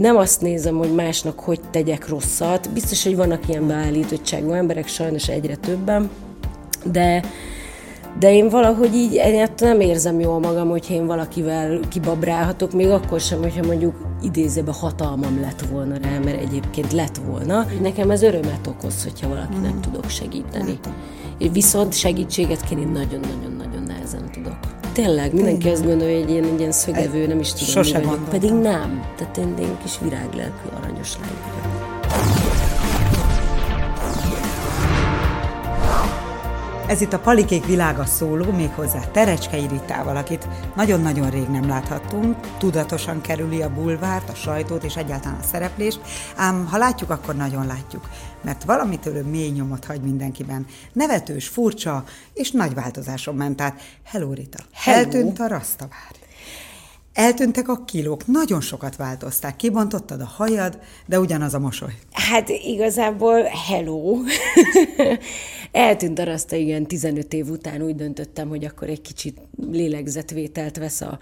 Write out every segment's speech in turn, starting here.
Nem azt nézem, hogy másnak hogy tegyek rosszat. Biztos, hogy vannak ilyen beállítottságú emberek, sajnos egyre többen, de, de én valahogy így nem érzem jól magam, hogyha én valakivel kibabrálhatok, még akkor sem, hogyha mondjuk idézőben hatalmam lett volna rá, mert egyébként lett volna. Nekem ez örömet okoz, hogyha valakinek mm. tudok segíteni. Viszont segítséget kérni nagyon-nagyon-nagyon nehezen tudok. Tényleg, mindenki azt gondolja, hogy én egy ilyen szögevő, nem is tudom, Sose mi vagyok. Pedig nem. Tehát én, én kis viráglelkű, aranyos lány vagyok. Ez itt a Palikék világa szóló, méghozzá Terecskei Ritával, akit nagyon-nagyon rég nem láthattunk, tudatosan kerüli a bulvárt, a sajtót és egyáltalán a szereplést, ám ha látjuk, akkor nagyon látjuk, mert valamitől ő mély nyomot hagy mindenkiben. Nevetős, furcsa és nagy változáson ment át. Hello Rita! Hello. Eltűnt a rasztavár. Eltűntek a kilók, nagyon sokat változták. Kibontottad a hajad, de ugyanaz a mosoly. Hát igazából hello. Eltűnt a raszta, igen, 15 év után úgy döntöttem, hogy akkor egy kicsit lélegzetvételt vesz a,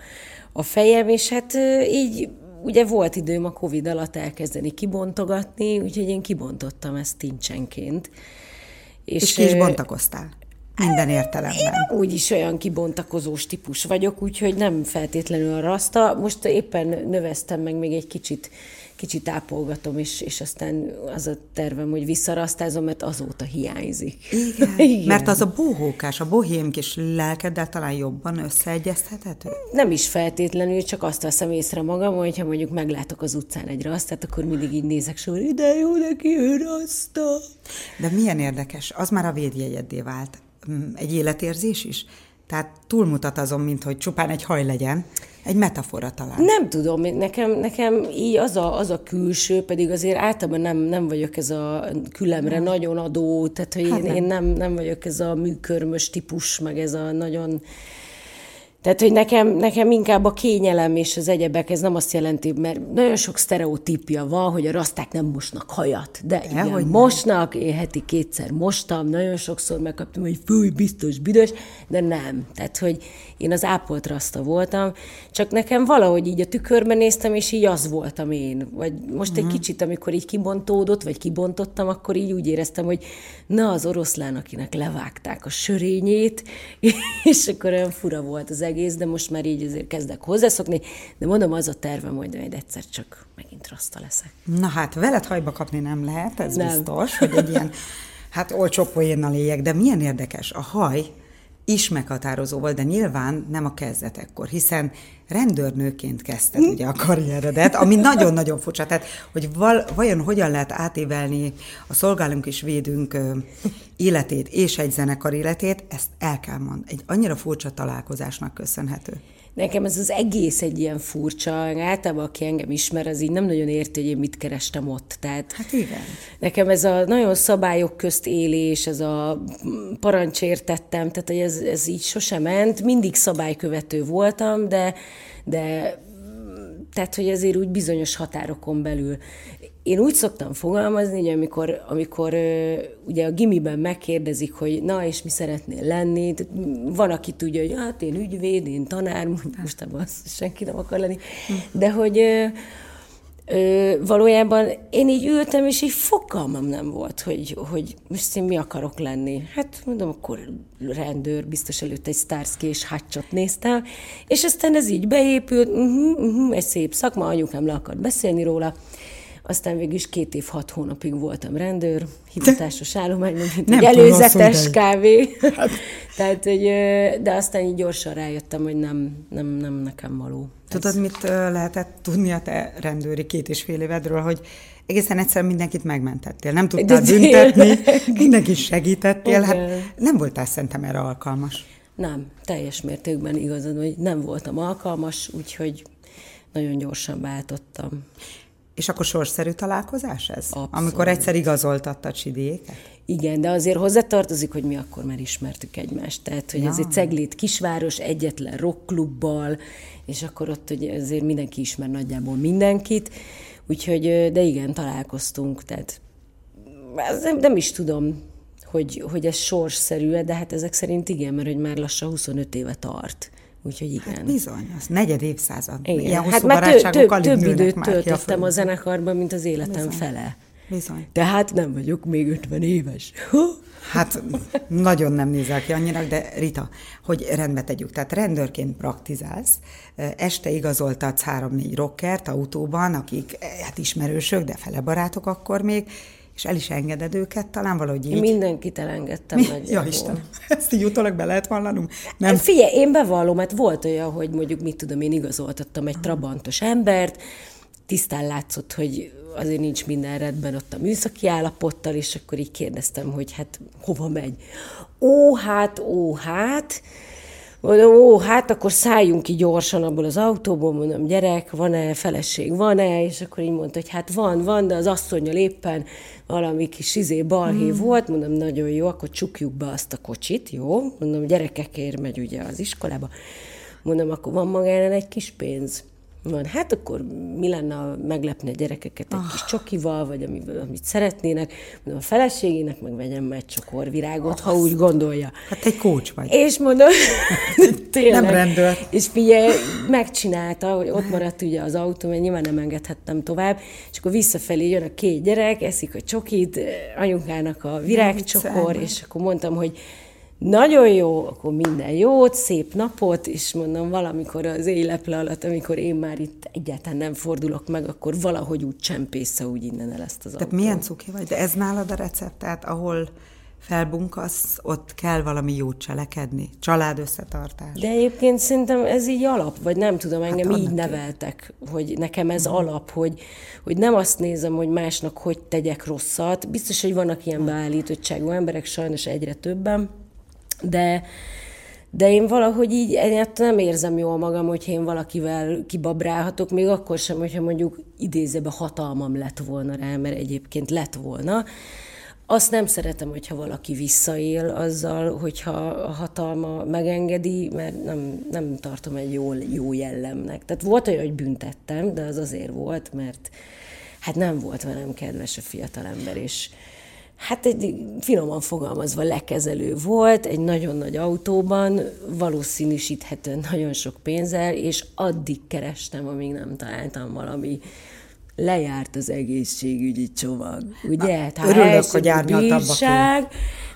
a fejem, és hát így ugye volt időm a Covid alatt elkezdeni kibontogatni, úgyhogy én kibontottam ezt tincsenként. És, és ki is bontakoztál? Minden értelemben. Én úgyis olyan kibontakozós típus vagyok, úgyhogy nem feltétlenül a raszta. Most éppen növeztem meg még egy kicsit, kicsit ápolgatom, és, és aztán az a tervem, hogy visszarasztázom, mert azóta hiányzik. Igen, Igen. mert az a bohókás, a bohém kis lelkeddel talán jobban összeegyeztethető? Nem is feltétlenül, csak azt veszem észre magam, hogyha mondjuk meglátok az utcán egy rasztát, akkor mindig így nézek sor, de jó neki ő raszta. De milyen érdekes, az már a védjegyeddé vált egy életérzés is? Tehát túlmutat azon, mint hogy csupán egy haj legyen. Egy metafora talán. Nem tudom, nekem, nekem így az a, az a külső, pedig azért általában nem, nem vagyok ez a külemre nem. nagyon adó, tehát hogy hát én, nem. én nem, nem vagyok ez a műkörmös típus, meg ez a nagyon tehát, hogy nekem, nekem inkább a kényelem és az egyebek, ez nem azt jelenti, mert nagyon sok sztereotípia van, hogy a raszták nem mosnak hajat. De, de igen, hogy mosnak, én heti kétszer mostam, nagyon sokszor megkaptam, hogy fúj, biztos büdös, de nem. Tehát, hogy én az ápolt raszta voltam, csak nekem valahogy így a tükörben néztem, és így az voltam én. Vagy most uh-huh. egy mhm. kicsit, amikor így kibontódott, vagy kibontottam, akkor így úgy éreztem, hogy na az oroszlán, akinek levágták a sörényét, és akkor olyan fura volt az egész, de most már így azért kezdek hozzászokni, de mondom, az a tervem, hogy majd egyszer csak megint raszta leszek. Na hát, veled hajba kapni nem lehet, ez nem. biztos, hogy egy ilyen, hát olcsó poénnal éljek, de milyen érdekes, a haj is meghatározó volt, de nyilván nem a kezdetekkor, hiszen rendőrnőként kezdted ugye a karrieredet, ami nagyon-nagyon furcsa. Tehát, hogy val, vajon hogyan lehet átévelni a szolgálunk és védünk életét és egy zenekar életét, ezt el kell mondani. Egy annyira furcsa találkozásnak köszönhető. Nekem ez az egész egy ilyen furcsa, általában aki engem ismer, az így nem nagyon érti, hogy én mit kerestem ott. Tehát hát igen. Nekem ez a nagyon szabályok közt élés, ez a parancsértettem, tehát hogy ez, ez így sosem ment. Mindig szabálykövető voltam, de, de tehát, hogy ezért úgy bizonyos határokon belül én úgy szoktam fogalmazni, hogy amikor, amikor ugye a gimiben megkérdezik, hogy na, és mi szeretnél lenni, van, aki tudja, hogy hát én ügyvéd, én tanár, mostában senki nem akar lenni, de hogy ö, valójában én így ültem, és így fogalmam nem volt, hogy, hogy most én mi akarok lenni. Hát mondom, akkor rendőr, biztos előtt egy Starsky és Hatchot néztem, és aztán ez így beépült, uh-huh, uh-huh, egy szép szakma, anyukám le akart beszélni róla, aztán végül is két év, hat hónapig voltam rendőr, hivatásos állomány, mint egy előzetes kávé. Hát. Tehát, hogy, de aztán így gyorsan rájöttem, hogy nem, nem, nem nekem való. Tudod, Ez... mit lehetett tudni a te rendőri két és fél évedről, hogy egészen egyszerűen mindenkit megmentettél. Nem tudtál de büntetni, mindenkit segítettél. Hát nem voltál szerintem erre alkalmas. Nem, teljes mértékben igazad, hogy nem voltam alkalmas, úgyhogy nagyon gyorsan váltottam. És akkor sorszerű találkozás ez? Abszolút. Amikor egyszer igazoltatta Csidiéket? Igen, de azért hozzátartozik, hogy mi akkor már ismertük egymást. Tehát, hogy ja. ez egy ceglét kisváros, egyetlen rockklubbal, és akkor ott hogy azért mindenki ismer nagyjából mindenkit. Úgyhogy, de igen, találkoztunk, tehát nem, nem is tudom, hogy, hogy ez sorsszerű de hát ezek szerint igen, mert hogy már lassan 25 éve tart Úgyhogy igen. Hát bizony, az negyed évszázad. Igen. Ilyen hát már több, több, több időt töltöttem a, a zenekarban, mint az életem bizony. fele. Bizony. Tehát nem vagyok még 50 éves. Hát nagyon nem nézel ki annyira, de Rita, hogy rendbe tegyük. Tehát rendőrként praktizálsz, este igazoltatsz három-négy rockert autóban, akik hát ismerősök, de fele barátok akkor még, és el is engeded őket, talán valahogy így. Én mindenkit elengedtem Mi? Ja Isten, ezt így utólag be lehet vallanunk? Nem. Figyelj, én bevallom, mert volt olyan, hogy mondjuk mit tudom, én igazoltattam egy trabantos embert, tisztán látszott, hogy azért nincs minden rendben ott a műszaki állapottal, és akkor így kérdeztem, hogy hát hova megy. Ó, hát, ó, hát, Mondom, ó, hát akkor szálljunk ki gyorsan abból az autóból, mondom, gyerek, van-e feleség, van-e, és akkor így mondta, hogy hát van, van, de az asszonyjal éppen valami kis izé balhé mm. volt, mondom, nagyon jó, akkor csukjuk be azt a kocsit, jó? Mondom, gyerekekért megy ugye az iskolába. Mondom, akkor van magának egy kis pénz. Van, hát akkor mi lenne, ha meglepne a gyerekeket egy oh. kis csokival, vagy amivel, amit szeretnének, mondom, a feleségének meg vegyem egy csokorvirágot, oh, ha úgy gondolja. Hát egy kócs vagy. És mondom, tényleg. Nem rendőr. És figyelj, megcsinálta, hogy ott maradt ugye az autó, mert nyilván nem engedhettem tovább, és akkor visszafelé jön a két gyerek, eszik a csokit, anyukának a virágcsokor, és akkor mondtam, hogy nagyon jó, akkor minden jót, szép napot, és mondom, valamikor az éjleple alatt, amikor én már itt egyáltalán nem fordulok meg, akkor valahogy úgy csempésze úgy innen el ezt az Tehát milyen cuki vagy? De ez nálad a recept, tehát ahol felbunkasz, ott kell valami jót cselekedni, család összetartás. De egyébként szerintem ez így alap, vagy nem tudom, engem hát így neveltek, hogy nekem ez mm. alap, hogy, hogy nem azt nézem, hogy másnak hogy tegyek rosszat. Biztos, hogy vannak ilyen beállítottságú emberek, sajnos egyre többen, de, de én valahogy így nem érzem jól magam, hogyha én valakivel kibabrálhatok, még akkor sem, hogyha mondjuk idézőben hatalmam lett volna rá, mert egyébként lett volna. Azt nem szeretem, hogyha valaki visszaél azzal, hogyha a hatalma megengedi, mert nem, nem tartom egy jó, jó jellemnek. Tehát volt olyan, hogy büntettem, de az azért volt, mert hát nem volt velem kedves a fiatalember, és hát egy finoman fogalmazva lekezelő volt, egy nagyon nagy autóban, valószínűsíthetően nagyon sok pénzzel, és addig kerestem, amíg nem találtam valami lejárt az egészségügyi csomag, ugye? Na, hát, örülök, hogy árnyaltabbak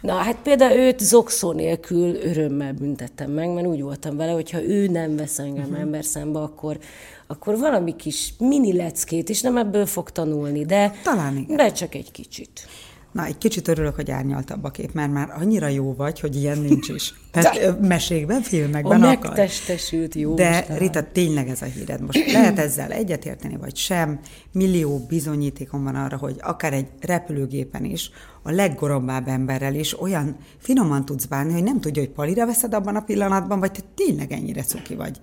Na, hát például őt zokszó nélkül örömmel büntettem meg, mert úgy voltam vele, hogy ha ő nem vesz engem uh-huh. ember szembe, akkor, akkor valami kis mini leckét, és nem ebből fog tanulni, de, Talán igen. de csak egy kicsit. Na, egy kicsit örülök, hogy árnyaltabb a kép, mert már annyira jó vagy, hogy ilyen nincs is. Tehát mesékben, filmekben a akar. megtestesült jó. De Isten. Rita, tényleg ez a híred. Most lehet ezzel egyetérteni, vagy sem. Millió bizonyítékom van arra, hogy akár egy repülőgépen is, a leggorombább emberrel is olyan finoman tudsz bánni, hogy nem tudja, hogy palira veszed abban a pillanatban, vagy te tényleg ennyire cuki vagy.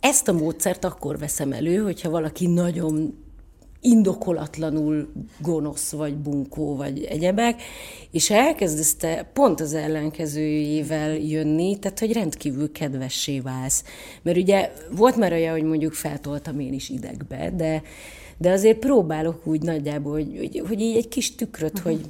Ezt a módszert akkor veszem elő, hogyha valaki nagyon indokolatlanul gonosz, vagy bunkó, vagy egyebek, és elkezdesz te pont az ellenkezőjével jönni, tehát hogy rendkívül kedvessé válsz. Mert ugye volt már olyan, hogy mondjuk feltoltam én is idegbe, de, de azért próbálok úgy nagyjából, hogy, hogy, hogy így egy kis tükröt, uh-huh. hogy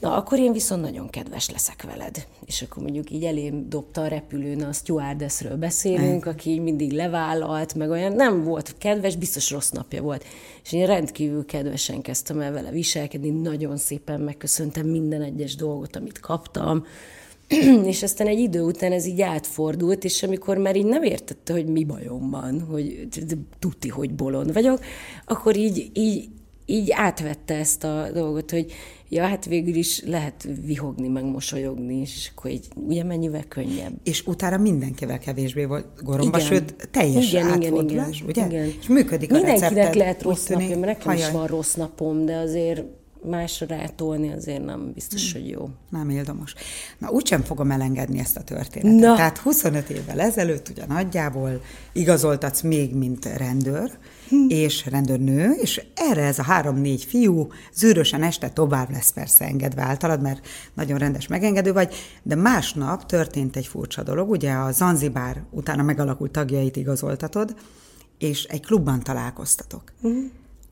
Na, akkor én viszont nagyon kedves leszek veled. És akkor mondjuk így elém dobta a repülőn, a stewardessről beszélünk, aki így mindig levállalt, meg olyan nem volt kedves, biztos rossz napja volt. És én rendkívül kedvesen kezdtem el vele viselkedni, nagyon szépen megköszöntem minden egyes dolgot, amit kaptam, és aztán egy idő után ez így átfordult, és amikor már így nem értette, hogy mi bajom van, hogy tuti, hogy bolond vagyok, akkor így, így, így átvette ezt a dolgot, hogy ja, hát végül is lehet vihogni, meg mosolyogni, és akkor így ugye mennyivel könnyebb. És utána mindenkivel kevésbé volt goromba, igen. sőt, teljes igen, átfordulás, igen, ugye? Igen. És működik Mindenkinek a recepted, lehet rossz napja, mert nekem Hajaj. is van rossz napom, de azért másra rátolni azért nem biztos, hmm. hogy jó. Nem éldomos. Na, úgysem fogom elengedni ezt a történetet. Na. Tehát 25 évvel ezelőtt ugye nagyjából igazoltatsz még, mint rendőr, hm. és rendőrnő, és erre ez a három-négy fiú zűrösen este tovább lesz persze engedve általad, mert nagyon rendes megengedő vagy, de másnap történt egy furcsa dolog, ugye a Zanzibár utána megalakult tagjait igazoltatod, és egy klubban találkoztatok. Hm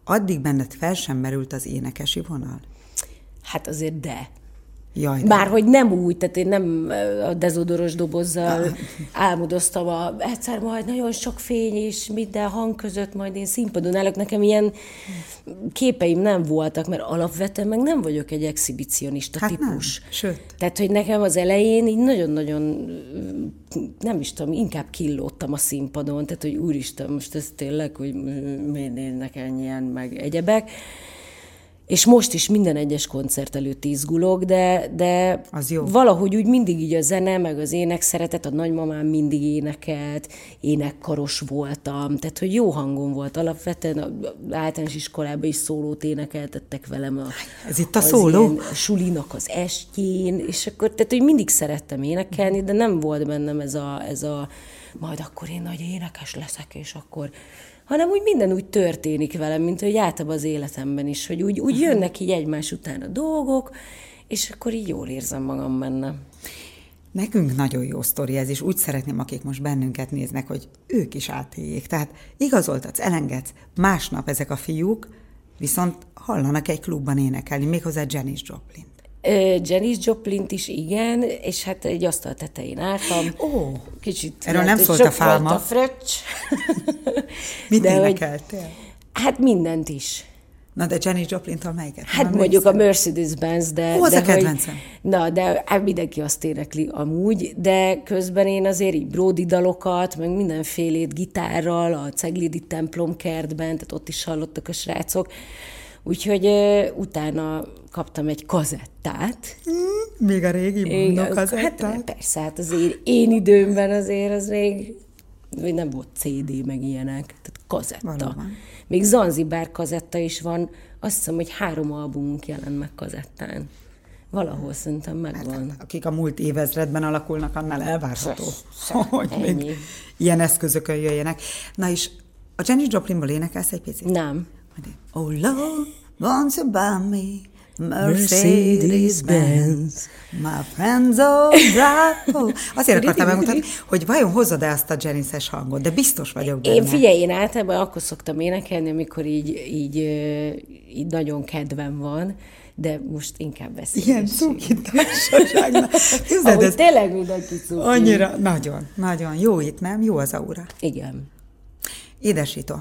addig benned fel sem merült az énekesi vonal? Hát azért de. Jaj, de. Bár hogy nem úgy, tehát én nem a dezodoros dobozzal álmodoztam a, egyszer majd nagyon sok fény és minden hang között majd én színpadon állok. Nekem ilyen képeim nem voltak, mert alapvetően meg nem vagyok egy exhibicionista Hát nem, típus. sőt. Tehát, hogy nekem az elején így nagyon-nagyon, nem is tudom, inkább killódtam a színpadon, tehát, hogy úristen, most ez tényleg, hogy miért néznek ennyien, meg egyebek. És most is minden egyes koncert előtt izgulok, de, de Az jó. valahogy úgy mindig így a zene, meg az ének szeretet, a nagymamám mindig énekelt, énekkaros voltam, tehát hogy jó hangom volt alapvetően, a általános iskolában is szólót énekeltettek velem a, Ez itt a szóló? ilyen sulinak az estjén, és akkor, tehát hogy mindig szerettem énekelni, de nem volt bennem ez a, ez a majd akkor én nagy énekes leszek, és akkor hanem úgy minden úgy történik velem, mint hogy általában az életemben is, hogy úgy, úgy jönnek így egymás után a dolgok, és akkor így jól érzem magam benne. Nekünk nagyon jó sztori ez, és úgy szeretném, akik most bennünket néznek, hogy ők is átéljék. Tehát igazoltatsz, elengedsz, másnap ezek a fiúk viszont hallanak egy klubban énekelni, méghozzá Janis Joplin. Janis Joplint is igen, és hát egy asztal tetején álltam. Ó, Kicsit erről nem szólt a fálma. a fröccs. Mit énekeltél? Hát mindent is. Na de Janis Joplintól melyiket? Hát Nem mondjuk a emlékszel? Mercedes-Benz, de... Ó, az de a kedvencem. Hogy, na, de hát mindenki azt énekli amúgy, de közben én azért így Brody dalokat, meg mindenfélét gitárral, a Ceglidi templom kertben, tehát ott is hallottak a srácok. Úgyhogy utána kaptam egy kazettát. Még a régi mondok az hát persze, hát azért én időmben azért az még még nem volt CD, meg ilyenek, tehát kazetta. Valóban. Még Zanzibár kazetta is van, azt hiszem, hogy három albumunk jelent meg kazettán. Valahol szerintem megvan. Akik a múlt évezredben alakulnak, annál elvárható, hogy még Ennyi. ilyen eszközökön jöjjenek. Na és a Janis Joplinból énekelsz egy picit? Nem. Oh Lord, won't you buy me Mercedes-Benz? My friends all drive. Oh. Azért akartam megmutatni, hogy vajon hozod-e azt a Janice-es hangot, de biztos vagyok benne. Én figyelj, én általában akkor szoktam énekelni, amikor így, így, így nagyon kedvem van, de most inkább beszélünk. Ilyen cuki társaságnak. Képzeld, ez tényleg mindenki cuki. annyira, nagyon, nagyon jó itt, nem? Jó az aura. Igen. Édesító,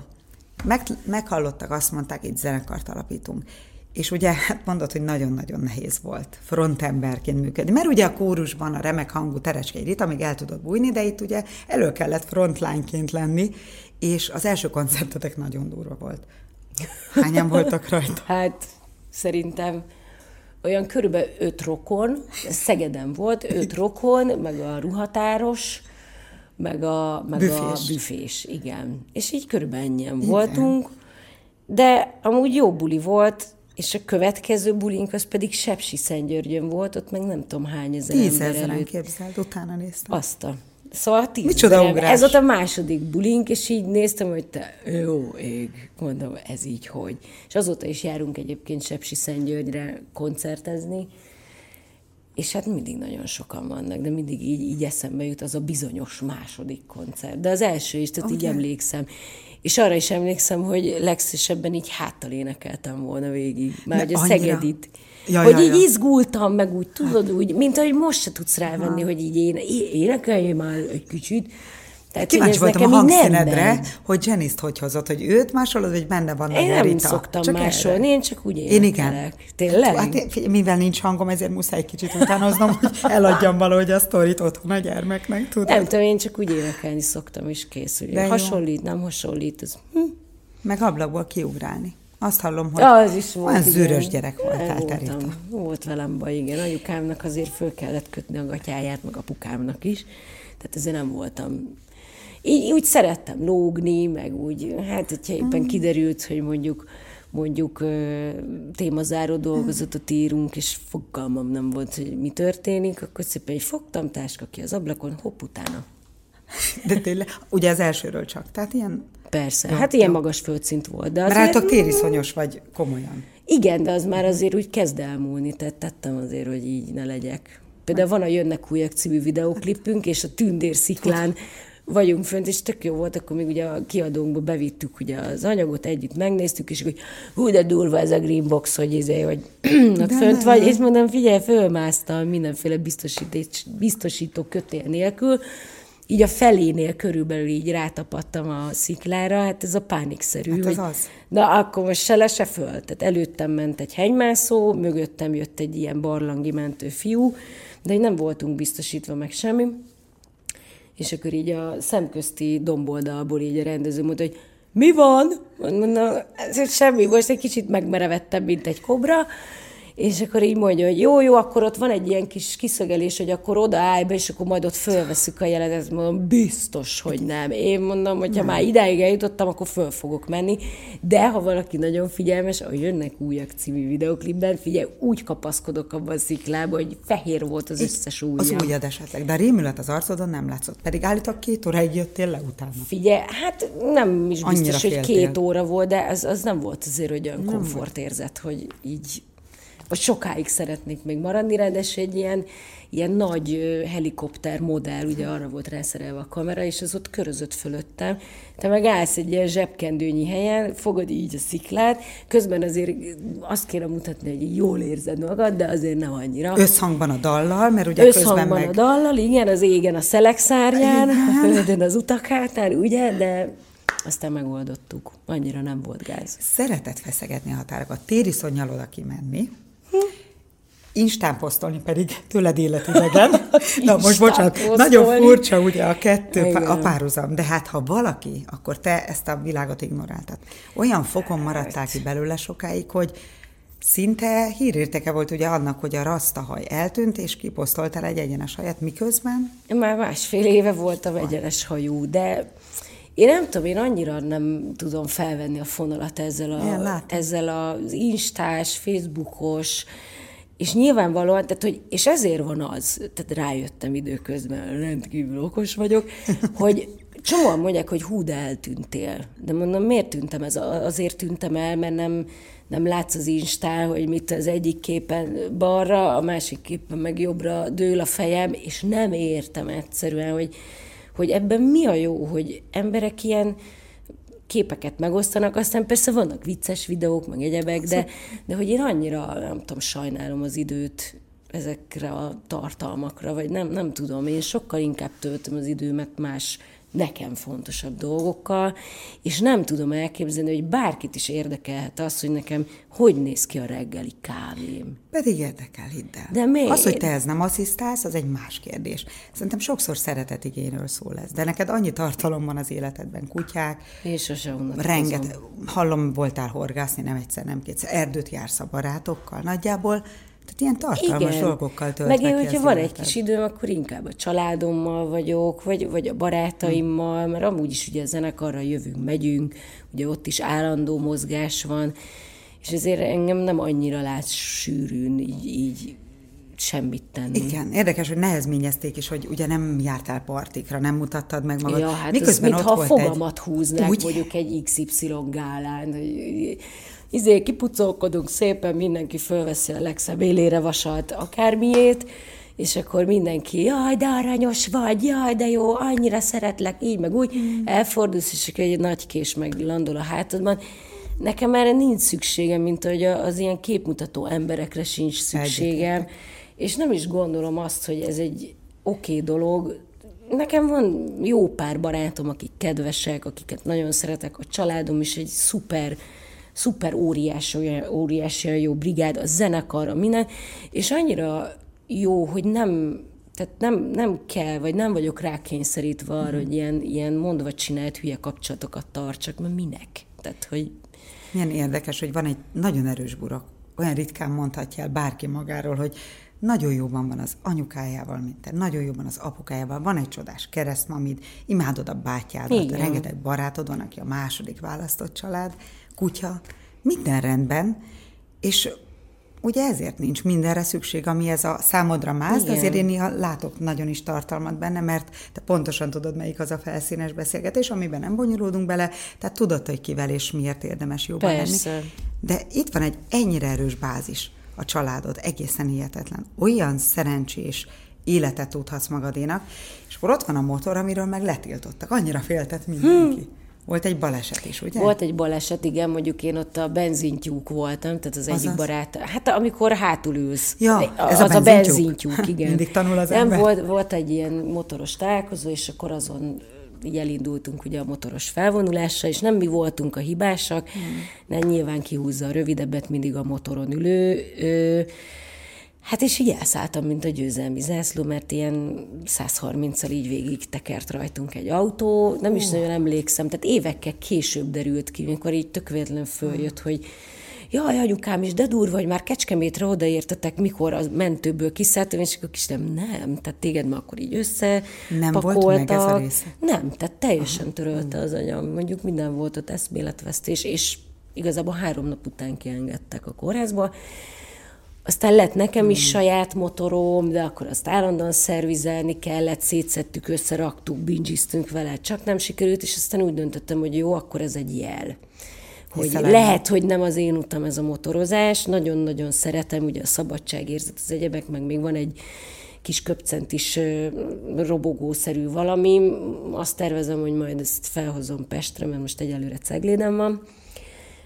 meg, meghallottak, azt mondták, itt zenekart alapítunk. És ugye, hát mondod, hogy nagyon-nagyon nehéz volt frontemberként működni. Mert ugye a kórusban a remek hangú Terecskei Rita még el tudott bújni, de itt ugye elő kellett frontlineként lenni, és az első koncertetek nagyon durva volt. Hányan voltak rajta? Hát szerintem olyan körülbelül öt rokon, Szegeden volt, öt rokon, meg a ruhatáros, meg a, meg Büfés. a büfés, igen. És így körülbelül ennyien voltunk, de amúgy jó buli volt, és a következő bulink az pedig Sepsi Szentgyörgyön volt, ott meg nem tudom hány ezer Tízezeren képzeld, utána néztem. Azt a... Szóval tíz Micsoda ugrás. Ez volt a második bulink, és így néztem, hogy te jó ég, mondom, ez így hogy. És azóta is járunk egyébként Sepsi Szentgyörgyre koncertezni, és hát mindig nagyon sokan vannak, de mindig így, így eszembe jut az a bizonyos második koncert. De az első is, tehát így emlékszem. És arra is emlékszem, hogy legszívesebben így háttal énekeltem volna végig. Már hogy a annyira? Szegedit. Ja, hogy ja, így ja. Hát. izgultam, meg úgy tudod, úgy, mint ahogy most se tudsz rávenni, hogy így én, énekelj már egy kicsit. Tehát, Kíváncsi voltam a hangszínedre, hogy Janiszt hogy hozott, hogy őt másolod, vagy benne van Én nem Rita? szoktam Csak másolni, erre. én csak úgy Én igen. Tényleg? Hát, én- figyelj, mivel nincs hangom, ezért muszáj egy kicsit utánoznom, hogy eladjam valahogy a sztorit otthon a gyermeknek, tudod? Nem tudom, én csak úgy énekelni szoktam, és kész. Jó. hasonlít, nem hasonlít, ez... Hm. Meg ablakból kiugrálni. Azt hallom, hogy Az is volt. olyan zűrös gyerek voltál, te Voltam. Rita. Volt velem baj, igen. Anyukámnak azért föl kellett kötni a gatyáját, meg apukámnak is. Tehát ezért nem voltam... Így, úgy szerettem lógni, meg úgy, hát hogyha Mm. éppen kiderült, hogy mondjuk mondjuk témazáró dolgozatot írunk, és fogalmam nem volt, hogy mi történik, akkor szépen így fogtam, táska ki az ablakon, hopp, utána. De tényleg, ugye az elsőről csak, tehát ilyen... Persze, hát ilyen magas földszint volt, de Mert azért... rátok tériszonyos vagy komolyan. Igen, de az már azért úgy kezd elmúlni, tehát tettem azért, hogy így ne legyek. Például van a Jönnek újak című videóklipünk, és a tündér sziklán vagyunk fönt, és tök jó volt, akkor még ugye a kiadónkba bevittük ugye az anyagot, együtt megnéztük, és hogy hú, de durva ez a green box, hogy izé, hogy fönt vagy, és mondom, figyelj, fölmásztam mindenféle biztosító kötél nélkül, így a felénél körülbelül így rátapadtam a sziklára, hát ez a pánikszerű. Hát az hogy, az. Na, akkor most se le, se föl. Tehát előttem ment egy hegymászó, mögöttem jött egy ilyen barlangi mentő fiú, de nem voltunk biztosítva meg semmi. És akkor így a szemközti domboldalból így a rendező mondta, hogy mi van? Mondom, ez semmi, most egy kicsit megmerevettem, mint egy kobra, és akkor így mondja, hogy jó, jó, akkor ott van egy ilyen kis kiszögelés, hogy akkor odaállj be, és akkor majd ott fölveszük a jelenet. Mondom, biztos, hogy nem. Én mondom, hogy ha már idáig eljutottam, akkor föl fogok menni. De ha valaki nagyon figyelmes, ahogy jönnek újak című videoklipben, figyelj, úgy kapaszkodok abban a sziklába, hogy fehér volt az összes ujjam. Az ujjad esetleg, de a rémület az arcodon nem látszott. Pedig állítok két óráig jöttél le utána. Figyelj, hát nem is biztos, Annyira hogy féltél. két óra volt, de az, az nem volt azért olyan komfortérzet, hogy így vagy sokáig szeretnék még maradni, ráadásul egy ilyen, ilyen nagy helikopter modell, ugye arra volt rászerelve a kamera, és az ott körözött fölöttem. Te meg állsz egy ilyen zsebkendőnyi helyen, fogod így a sziklát, közben azért azt kéne mutatni, hogy jól érzed magad, de azért nem annyira. Összhangban a dallal, mert ugye Összhangban közben meg... a dallal, igen, az égen a szelekszárján, a földön az utak hátán, ugye, de aztán megoldottuk. Annyira nem volt gáz. Szeretett feszegetni a határokat. Tériszonyal oda kimenni, Instán posztolni pedig tőled életidegen. Na most bocsánat, nagyon furcsa ugye a kettő, Igen. a párhuzam, de hát ha valaki, akkor te ezt a világot ignoráltad. Olyan fokon maradtál ki belőle sokáig, hogy szinte hírérteke volt ugye annak, hogy a rasztahaj eltűnt, és kiposztoltál egy egyenes hajat, miközben? Már másfél éve voltam egyenes hajú, de én nem tudom, én annyira nem tudom felvenni a fonalat ezzel, a, ezzel az instás, facebookos, és nyilvánvalóan, tehát, hogy, és ezért van az, tehát rájöttem időközben, rendkívül okos vagyok, hogy csomóan mondják, hogy hú, de eltűntél. De mondom, miért tűntem ez? Azért tűntem el, mert nem, nem látsz az instán, hogy mit az egyik képen balra, a másik képen meg jobbra dől a fejem, és nem értem egyszerűen, hogy, hogy ebben mi a jó, hogy emberek ilyen, képeket megosztanak, aztán persze vannak vicces videók, meg egyebek, de, de hogy én annyira, nem tudom, sajnálom az időt ezekre a tartalmakra, vagy nem, nem tudom, én sokkal inkább töltöm az időmet más nekem fontosabb dolgokkal, és nem tudom elképzelni, hogy bárkit is érdekelhet az, hogy nekem hogy néz ki a reggeli kávém. Pedig érdekel, hidd el. De miért? Az, hogy te ez nem asszisztálsz, az egy más kérdés. Szerintem sokszor szeretetigényről szól ez, de neked annyi tartalom van az életedben, kutyák. És sose Rengeteg, hallom, voltál horgászni, nem egyszer, nem kétszer, erdőt jársz a barátokkal, nagyjából tehát ilyen tartalmas Igen. dolgokkal töltnek Meg én, hogyha van egy kis időm, akkor inkább a családommal vagyok, vagy, vagy a barátaimmal, mert amúgy is ugye a zenekarra jövünk, megyünk, ugye ott is állandó mozgás van, és ezért engem nem annyira látsz sűrűn így, így semmit tenni. Igen, érdekes, hogy nehezményezték is, hogy ugye nem jártál partikra, nem mutattad meg magad. Ja, hát Miközben ez, mintha a fogamat egy... húznák Úgy? mondjuk egy XY gálán, hogy izé, kipucolkodunk szépen, mindenki fölveszi a legszebb élére vasalt akármiét, és akkor mindenki, jaj, de aranyos vagy, jaj, de jó, annyira szeretlek, így meg úgy, mm. elfordulsz, és akkor egy nagy kés meg landol a hátadban. Nekem erre nincs szükségem, mint hogy az ilyen képmutató emberekre sincs szükségem, Egyetek. és nem is gondolom azt, hogy ez egy oké okay dolog, Nekem van jó pár barátom, akik kedvesek, akiket nagyon szeretek, a családom is egy szuper szuper óriási, óriási jó brigád, a zenekar, a minden, és annyira jó, hogy nem, tehát nem, nem kell, vagy nem vagyok rákényszerítve arra, hogy ilyen, ilyen mondva csinált hülye kapcsolatokat tartsak, mert minek? Tehát, hogy... Milyen érdekes, hogy van egy nagyon erős burok. Olyan ritkán mondhatja el bárki magáról, hogy nagyon jóban van az anyukájával, mint te, nagyon jóban az apukájával, van egy csodás keresztmamid, imádod a bátyádat, Igen. rengeteg barátod van, aki a második választott család, kutya, minden rendben, és ugye ezért nincs mindenre szükség, ami ez a számodra más, de azért én néha látok nagyon is tartalmat benne, mert te pontosan tudod, melyik az a felszínes beszélgetés, amiben nem bonyolódunk bele, tehát tudod, hogy kivel és miért érdemes jobban Persze. lenni. De itt van egy ennyire erős bázis, a családod, egészen hihetetlen. Olyan szerencsés életet tudhatsz magadénak, és akkor ott van a motor, amiről meg letiltottak. Annyira féltett mindenki. Hmm. Volt egy baleset is, ugye? Volt egy baleset, igen, mondjuk én ott a benzintyúk voltam, tehát az egyik barát. Hát amikor hátul ülsz. Ja, ez az a benzintyúk, a igen. Mindig tanul az Nem, ember. volt, volt egy ilyen motoros találkozó, és akkor azon így elindultunk ugye a motoros felvonulásra, és nem mi voltunk a hibásak, hmm. de nyilván kihúzza a rövidebbet mindig a motoron ülő. Ö, Hát és így elszálltam, mint a győzelmi zászló, mert ilyen 130-al így végig tekert rajtunk egy autó. Nem is uh. nagyon emlékszem, tehát évekkel később derült ki, amikor így tök véletlen följött, uh. hogy jaj, anyukám is, de durva, hogy már Kecskemétre odaértetek, mikor a mentőből kiszálltam, és akkor kis nem, tehát téged ma akkor így össze Nem volt meg ez a része? Nem, tehát teljesen Aha. törölte az anyam. Mondjuk minden volt ott eszméletvesztés, és igazából három nap után kiengedtek a kórházba, aztán lett nekem is hmm. saját motorom, de akkor azt állandóan szervizelni kellett, szétszettük, összeraktuk, bingiztünk vele, csak nem sikerült, és aztán úgy döntöttem, hogy jó, akkor ez egy jel. Hogy Hiszen lehet, hogy nem az én utam ez a motorozás, nagyon-nagyon szeretem, ugye a szabadságérzet, az egyebek, meg még van egy kis köpcentis robogószerű valami. Azt tervezem, hogy majd ezt felhozom Pestre, mert most egyelőre cegléden van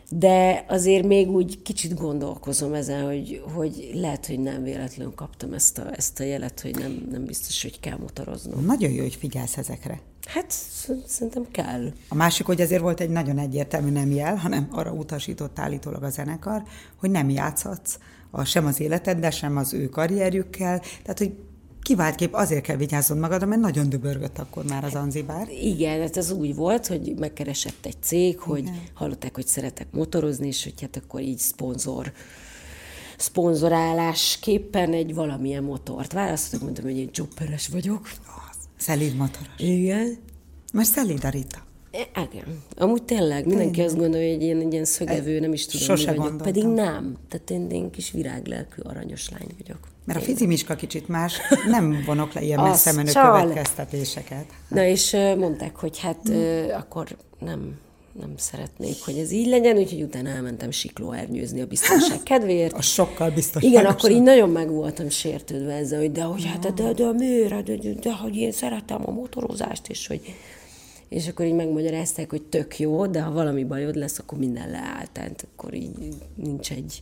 de azért még úgy kicsit gondolkozom ezen, hogy, hogy lehet, hogy nem véletlenül kaptam ezt a, ezt a jelet, hogy nem, nem biztos, hogy kell motoroznom. Nagyon jó, hogy figyelsz ezekre. Hát szerintem kell. A másik, hogy azért volt egy nagyon egyértelmű nem jel, hanem arra utasított állítólag a zenekar, hogy nem játszhatsz a, sem az életeddel, sem az ő karrierjükkel, tehát hogy kivált kép, azért kell vigyáznod magadra, mert nagyon döbörgött akkor már az Anzibár. Igen, hát ez úgy volt, hogy megkeresett egy cég, hogy Igen. hallották, hogy szeretek motorozni, és hogy hát akkor így szponzor szponzorálásképpen egy valamilyen motort választottak, mondtam, hogy én csopperes vagyok. Szelíd motoros. Igen. Mert szelíd a Rita. Igen. Amúgy tényleg, mindenki tényleg. azt gondolja, hogy én egy ilyen szögevő, nem is tudom, Sose mi vagyok. Pedig nem. Tehát én, én kis viráglelkű, aranyos lány vagyok. Mert a fizimiska kicsit más, nem vonok le ilyen messze menő következtetéseket. Na és mondták, hogy hát hmm. akkor nem, nem szeretnék, hogy ez így legyen, úgyhogy utána elmentem siklóernyőzni a biztonság kedvéért. A sokkal biztos. Igen, akkor így nagyon meg voltam sértődve ezzel, hogy de hogy hát, de, de, miért, de, de, de, hogy én szeretem a motorozást, és hogy és akkor így megmagyarázták, hogy tök jó, de ha valami bajod lesz, akkor minden leáll, tehát akkor így nincs egy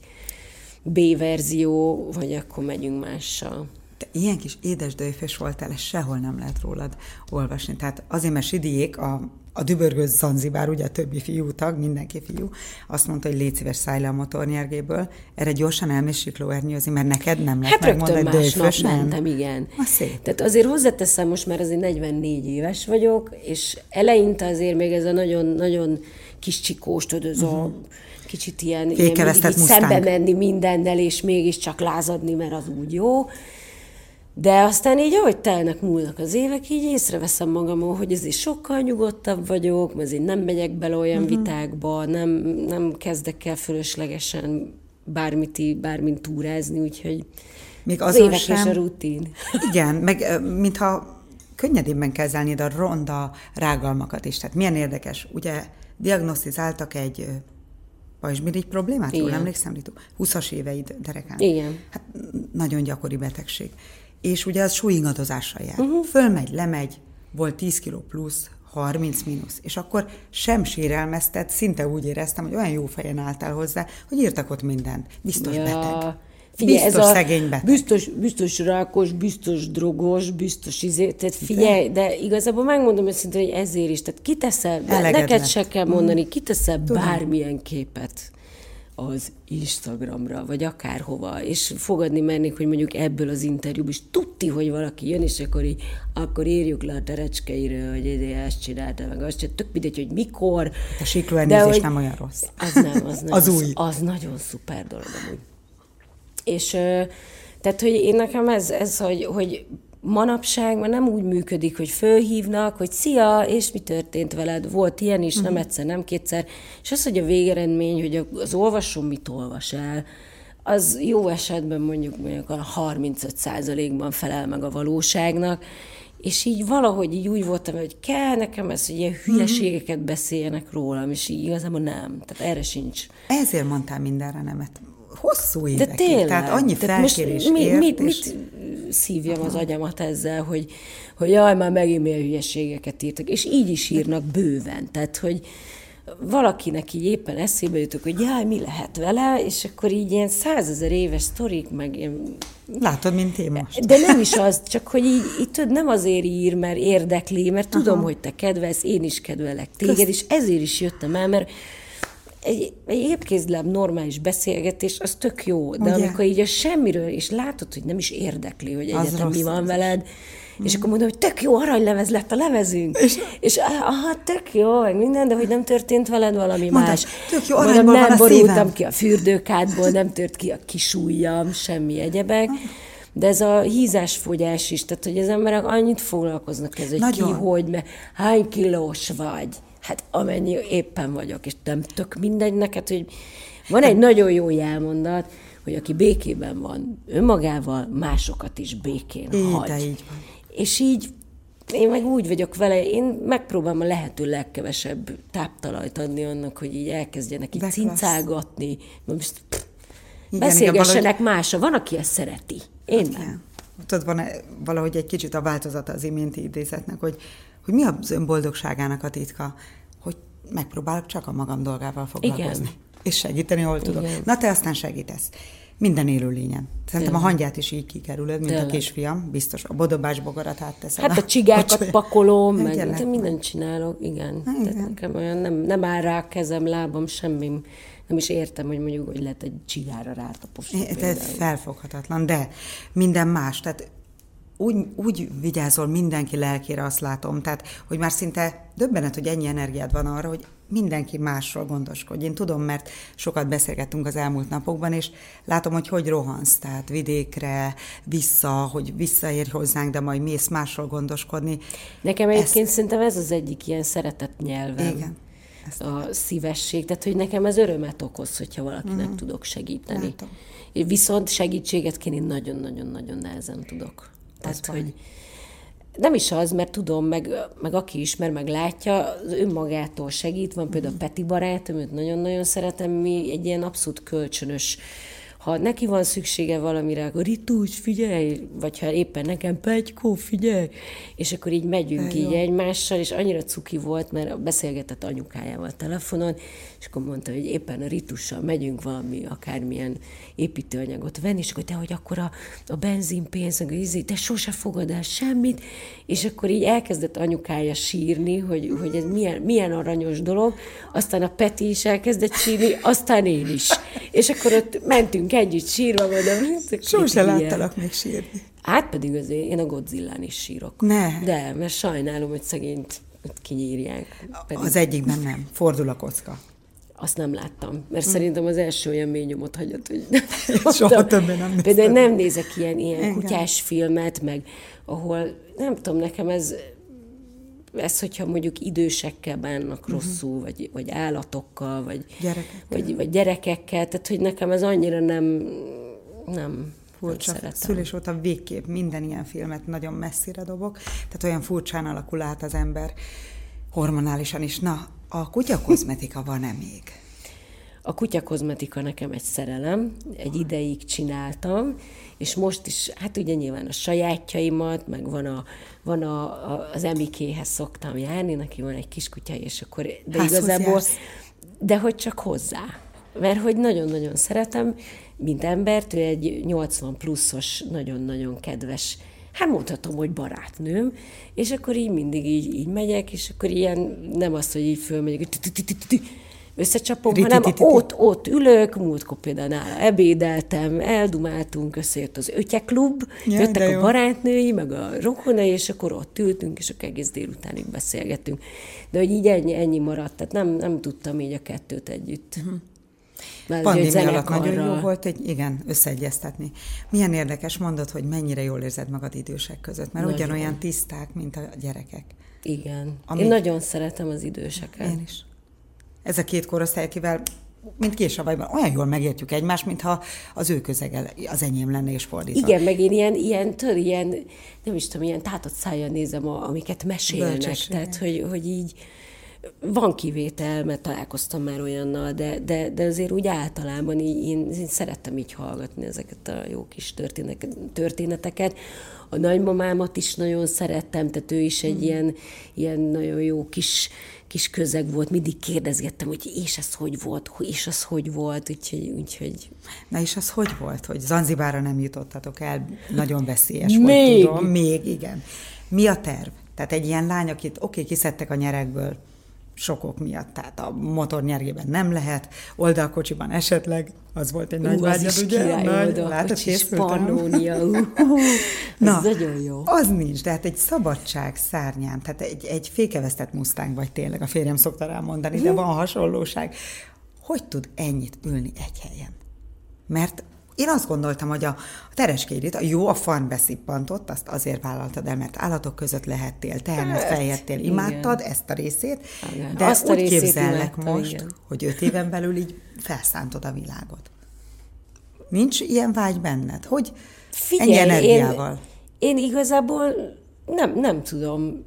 B-verzió, vagy akkor megyünk mással. Te ilyen kis édes döjfés voltál, ez sehol nem lehet rólad olvasni. Tehát azért, mert Sidiék, a, a dübörgő Zanzibár, ugye a többi fiú tag, mindenki fiú, azt mondta, hogy légy szíves, szállj le a motornyergéből, erre gyorsan elmész siklóernyőzni, mert neked nem lehet hát megmondani, hogy döjfös, nem. mentem, igen. A szép. Tehát azért hozzáteszem, most már azért 44 éves vagyok, és eleinte azért még ez a nagyon-nagyon kis csikós, tudod, ez uh-huh. a mhm kicsit ilyen, ilyen szembe menni mindennel, és mégiscsak lázadni, mert az úgy jó. De aztán így, ahogy telnek, múlnak az évek, így észreveszem magamon, hogy ezért sokkal nyugodtabb vagyok, azért nem megyek bele olyan uh-huh. vitákba, nem, nem kezdek el fölöslegesen bármit, bármint túrázni, úgyhogy Még az évek sem... a rutin. Igen, meg mintha könnyedébben kezelnéd a ronda rágalmakat is. Tehát milyen érdekes, ugye diagnosztizáltak egy pajzsmirigy problémát? Jól emlékszem, Ritu? 20-as éveid derekán. Igen. Hát nagyon gyakori betegség. És ugye az súlyingadozással jár. Uh-huh. Fölmegy, lemegy, volt 10 kiló plusz, 30 mínusz. És akkor sem sérelmeztet, szinte úgy éreztem, hogy olyan jó fejen álltál hozzá, hogy írtak ott mindent. Biztos ja. beteg. Figyelj, biztos ez a szegény beteg. Biztos, biztos rákos, biztos drogos, biztos izé, tehát figyelj, de, de igazából megmondom őszintén, hogy ezért is, tehát kiteszel, neked se kell mondani, mm. kiteszel Tudom. bármilyen képet az Instagramra, vagy akárhova, és fogadni mennék, hogy mondjuk ebből az interjúból is tudti, hogy valaki jön, és akkor így, akkor írjuk le a terecskeire, hogy ezt csinálta, meg azt csinálta, tök mindegy, hogy mikor. A siklóendezés nem olyan rossz. Az nem, az nem. az, az új. Az nagyon szuper dolog amúgy. És tehát, hogy én nekem ez, ez hogy, hogy manapság már nem úgy működik, hogy fölhívnak, hogy szia, és mi történt veled, volt ilyen is, nem mhm. egyszer, nem kétszer, és az, hogy a végeredmény, hogy az olvasó mit olvas el, az jó esetben mondjuk, mondjuk a 35%-ban felel meg a valóságnak, és így valahogy így úgy voltam, hogy kell nekem ez, hogy ilyen mhm. hülyeségeket beszéljenek rólam, és így igazából nem. Tehát erre sincs. Ezért mondtál mindenre nemet hosszú évekig. De tényleg. Tehát annyi felkérés mi, mit, mit, mit szívjam az agyamat ezzel, hogy, hogy jaj, már megint milyen hülyeségeket írtak. És így is írnak bőven. Tehát, hogy valakinek így éppen eszébe jutok, hogy jaj, mi lehet vele, és akkor így ilyen százezer éves sztorik, meg ilyen... Látod, mint én most. De nem is az, csak hogy így, így tudod, nem azért ír, mert érdekli, mert tudom, Aha. hogy te kedvelsz, én is kedvelek téged, Közt... és ezért is jöttem el, mert egy, egy épkézláb normális beszélgetés, az tök jó, de Ugye? amikor így a semmiről, és látod, hogy nem is érdekli, hogy egyetem mi van veled, Mm. És akkor mondom, hogy tök jó aranylemez lett a lemezünk. És, és aha, tök jó, meg minden, de hogy nem történt veled valami Mondta, más. Tök jó Mondom, nem borultam ki a fürdőkádból, nem tört ki a kisújjam, semmi egyebek. De ez a hízásfogyás is, tehát hogy az emberek annyit foglalkoznak ez, hogy Nagyon. ki, hogy, mert hány kilós vagy. Hát amennyi éppen vagyok, és nem tök mindegy neked, hogy van egy nagyon jó jelmondat, hogy aki békében van önmagával, másokat is békén hagy. De így van. És így én meg úgy vagyok vele, én megpróbálom a lehető legkevesebb táptalajt adni annak, hogy így elkezdjenek így De cincálgatni. Most pff, igen, beszélgessenek igen, másra. Van, aki ezt szereti. Én hát, nem. Tudod, van valahogy egy kicsit a változata az iménti idézetnek, hogy, hogy mi az önboldogságának a titka, hogy megpróbálok csak a magam dolgával foglalkozni. Igen. És segíteni, hol tudok. Igen. Na, te aztán segítesz. Minden élőlényen. Szerintem a hangyát is így kikerülöd, mint Tényleg. a kisfiam. Biztos a bodobás bogarat átteszed. Hát a csigákat a pakolom, meg de mindent csinálok, igen. Igen. Tehát nekem olyan nem, nem áll rá kezem, lábam, semmi. Nem is értem, hogy mondjuk, hogy lehet egy csigára rátaposni. Ez felfoghatatlan, de minden más. Tehát úgy, úgy vigyázol mindenki lelkére, azt látom, tehát, hogy már szinte döbbenet, hogy ennyi energiád van arra, hogy mindenki másról gondoskodj. Én tudom, mert sokat beszélgettünk az elmúlt napokban, és látom, hogy hogy rohansz, tehát vidékre, vissza, hogy visszaérj hozzánk, de majd mész másról gondoskodni. Nekem egyébként Ezt... szerintem ez az egyik ilyen szeretett nyelvem. Igen. Ezt a szívesség, tehát hogy nekem ez örömet okoz, hogyha valakinek mm. tudok segíteni. Látom. Viszont segítséget kérni nagyon-nagyon-nagyon nehezen tudok. Tehát, hogy nem is az, mert tudom, meg, meg aki ismer, meg látja, az önmagától segít. Van például a Peti barátom, őt nagyon-nagyon szeretem, mi egy ilyen abszolút kölcsönös ha neki van szüksége valamire, akkor itt úgy figyelj, vagy ha éppen nekem Pegykó, figyelj, és akkor így megyünk így egymással, és annyira cuki volt, mert beszélgetett anyukájával telefonon, és akkor mondta, hogy éppen a ritussal megyünk valami, akármilyen építőanyagot venni, és akkor te, hogy akkor a, a benzinpénz, meg izé, te sose fogad el semmit, és akkor így elkezdett anyukája sírni, hogy, hogy ez milyen, milyen aranyos dolog, aztán a Peti is elkezdett sírni, aztán én is. És akkor ott mentünk együtt sírva, mondom. Sose láttalak még sírni. Hát pedig azért én a Godzillán is sírok. Ne. De, mert sajnálom, hogy szegényt kinyírják. Pedig... Az egyikben nem. Fordul a kocka. Azt nem láttam, mert mm. szerintem az első olyan mély nyomot hagyott, hogy Soha többé nem Például nem nézek ilyen, ilyen kutyás filmet, meg ahol, nem tudom, nekem ez, ez, hogyha mondjuk idősekkel bánnak uh-huh. rosszul, vagy, vagy állatokkal, vagy gyerekekkel. Vagy, vagy gyerekekkel, tehát hogy nekem ez annyira nem, nem, furcsa. Nem szülés óta végképp minden ilyen filmet nagyon messzire dobok, tehát olyan furcsán alakul át az ember hormonálisan is. Na, a kutyakozmetika van-e még? A kutyakozmetika nekem egy szerelem, egy ideig csináltam, és most is, hát ugye nyilván a sajátjaimat, meg van, a, van a, a, az Emikéhez szoktam járni, neki van egy kiskutya, és akkor, de Házhoz igazából, jársz. de hogy csak hozzá. Mert hogy nagyon-nagyon szeretem, mint embert, ő egy 80 pluszos, nagyon-nagyon kedves hát mondhatom, hogy barátnőm, és akkor így mindig így, így megyek, és akkor ilyen, nem az, hogy így fölmegyek, összecsapom, hanem ott, ott ülök, múltkor például nála ebédeltem, eldumáltunk, összejött az ötyeklub, ja, jöttek a barátnői, meg a rokonai, és akkor ott ültünk, és akkor egész délutánig beszélgettünk. De hogy így ennyi, ennyi maradt, tehát nem, nem tudtam így a kettőt együtt. Uh-huh. Pandémia alatt nagyon jó volt, hogy igen, összeegyeztetni. Milyen érdekes mondod, hogy mennyire jól érzed magad idősek között, mert nagyon. ugyanolyan tiszták, mint a gyerekek. Igen. Amíg... Én nagyon szeretem az időseket. Én is. Ez a két korosztály, akivel mint késavajban, olyan jól megértjük egymást, mintha az ő közege az enyém lenne, és fordítva. Igen, meg én ilyen, ilyen, tör, ilyen nem is tudom, ilyen tátott szájjal nézem, a, amiket mesélnek. Bölcsesség. Tehát, hogy, hogy így van kivétel, mert találkoztam már olyannal, de, de, de azért úgy általában így, én, én szerettem így hallgatni ezeket a jó kis történeteket. A nagymamámat is nagyon szerettem, tehát ő is egy mm. ilyen, ilyen nagyon jó kis, kis közeg volt, mindig kérdezgettem, hogy és ez hogy volt, és az hogy volt, úgyhogy... úgyhogy... Na és az hogy volt, hogy Zanzibára nem jutottatok el? Nagyon veszélyes Még. volt, tudom. Még, igen. Mi a terv? Tehát egy ilyen lány, akit oké, okay, kiszedtek a nyerekből, sokok miatt, tehát a motor nyergében nem lehet, oldalkocsiban esetleg, az volt egy nagy vágyad, ugye? Nagy, látod, Pannónia. Na, nagyon jó. Az nincs, de hát egy szabadság szárnyán, tehát egy, egy fékevesztett musztánk vagy tényleg, a férjem szokta rá mondani, de van hasonlóság. Hogy tud ennyit ülni egy helyen? Mert én azt gondoltam, hogy a, a tereskérit, a jó a farm beszippantott, azt azért vállaltad el, mert állatok között lehettél, tehenet fejettél, imádtad igen. ezt a részét, igen. de azt úgy a részét képzellek imádta, most, igen. hogy öt éven belül így felszántod a világot. Nincs ilyen vágy benned? Hogy Figyelj, ennyi energiával? Én, én igazából nem, nem tudom.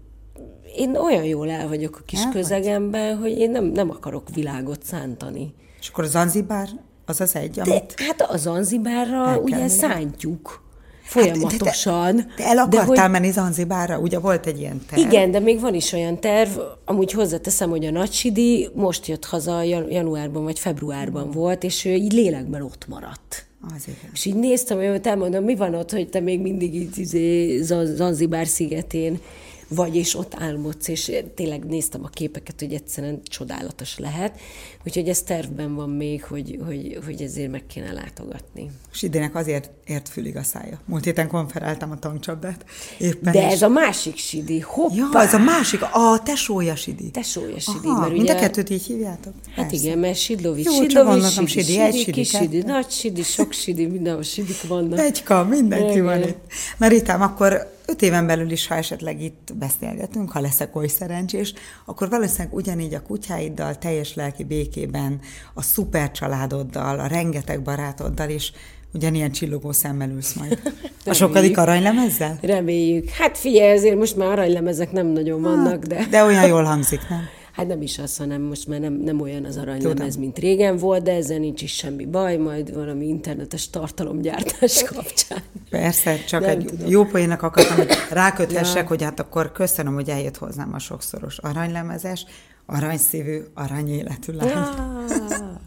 Én olyan jól el vagyok a kis el közegemben, vagy? hogy én nem, nem akarok világot szántani. És akkor Zanzibár az az egy, amit... De, hát a Zanzibárra ugye menni. szántjuk folyamatosan. Hát, de, te, te el akartál de hogy... menni Zanzibárra, ugye volt egy ilyen terv? Igen, de még van is olyan terv, amúgy hozzáteszem, hogy a Nagysidi most jött haza, januárban vagy februárban mm. volt, és ő így lélekben ott maradt. Az igen. És így néztem, hogy elmondom, mi van ott, hogy te még mindig így izé, Zanzibár szigetén vagy és ott álmodsz, és tényleg néztem a képeket, hogy egyszerűen csodálatos lehet. Úgyhogy ez tervben van még, hogy, hogy, hogy ezért meg kéne látogatni. És idének azért ért fülig a szája. Múlt héten konferáltam a tankcsapdát. Éppen De is. ez a másik Sidi, hoppá! Ja, ez a másik, a tesója Sidi. Tesója Sidi, Aha, mert ugye... Mind a kettőt így hívjátok? Hát Persze. igen, mert Sidlovics, Jó, Sidlovics, Sidi, Sidi, Sidi, egy Sidi, kis Sidi, nagy Sidi, sok Sidi, mindenhol Sidik vannak. Egyka, mindenki van itt. Meritám, akkor öt éven belül is, ha esetleg itt beszélgetünk, ha leszek oly szerencsés, akkor valószínűleg ugyanígy a kutyáiddal, teljes lelki békében, a szuper családoddal, a rengeteg barátoddal is ugyanilyen csillogó szemmel ülsz majd. A sokadik aranylemezzel? Reméljük. Hát figyelj, ezért most már aranylemezek nem nagyon vannak, de... De olyan jól hangzik, nem? Hát nem is az, hanem most már nem, nem olyan az aranylemez, mint régen volt, de ezzel nincs is semmi baj, majd valami internetes tartalomgyártás kapcsán. Persze, csak nem egy tudom. jó poénak akartam, hogy ráköthessek, ja. hogy hát akkor köszönöm, hogy eljött hozzám a sokszoros aranylemezes, aranyszívű, aranyéletű lány. Ja.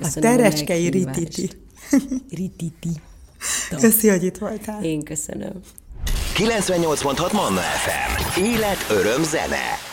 a tereskei rititi. rititi. Köszi, hogy itt voltál. Én köszönöm. 98.6 Manna FM. Élet, öröm, zene.